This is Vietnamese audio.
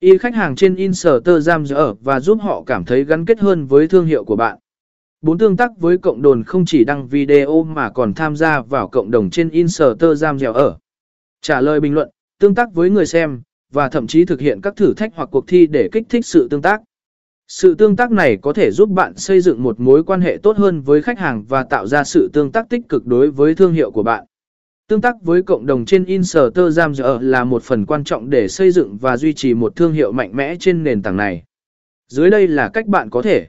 Y khách hàng trên Instagram ở và giúp họ cảm thấy gắn kết hơn với thương hiệu của bạn. Bốn tương tác với cộng đồng không chỉ đăng video mà còn tham gia vào cộng đồng trên Instagram ở. Trả lời bình luận, tương tác với người xem, và thậm chí thực hiện các thử thách hoặc cuộc thi để kích thích sự tương tác. Sự tương tác này có thể giúp bạn xây dựng một mối quan hệ tốt hơn với khách hàng và tạo ra sự tương tác tích cực đối với thương hiệu của bạn. Tương tác với cộng đồng trên Instagram là một phần quan trọng để xây dựng và duy trì một thương hiệu mạnh mẽ trên nền tảng này. Dưới đây là cách bạn có thể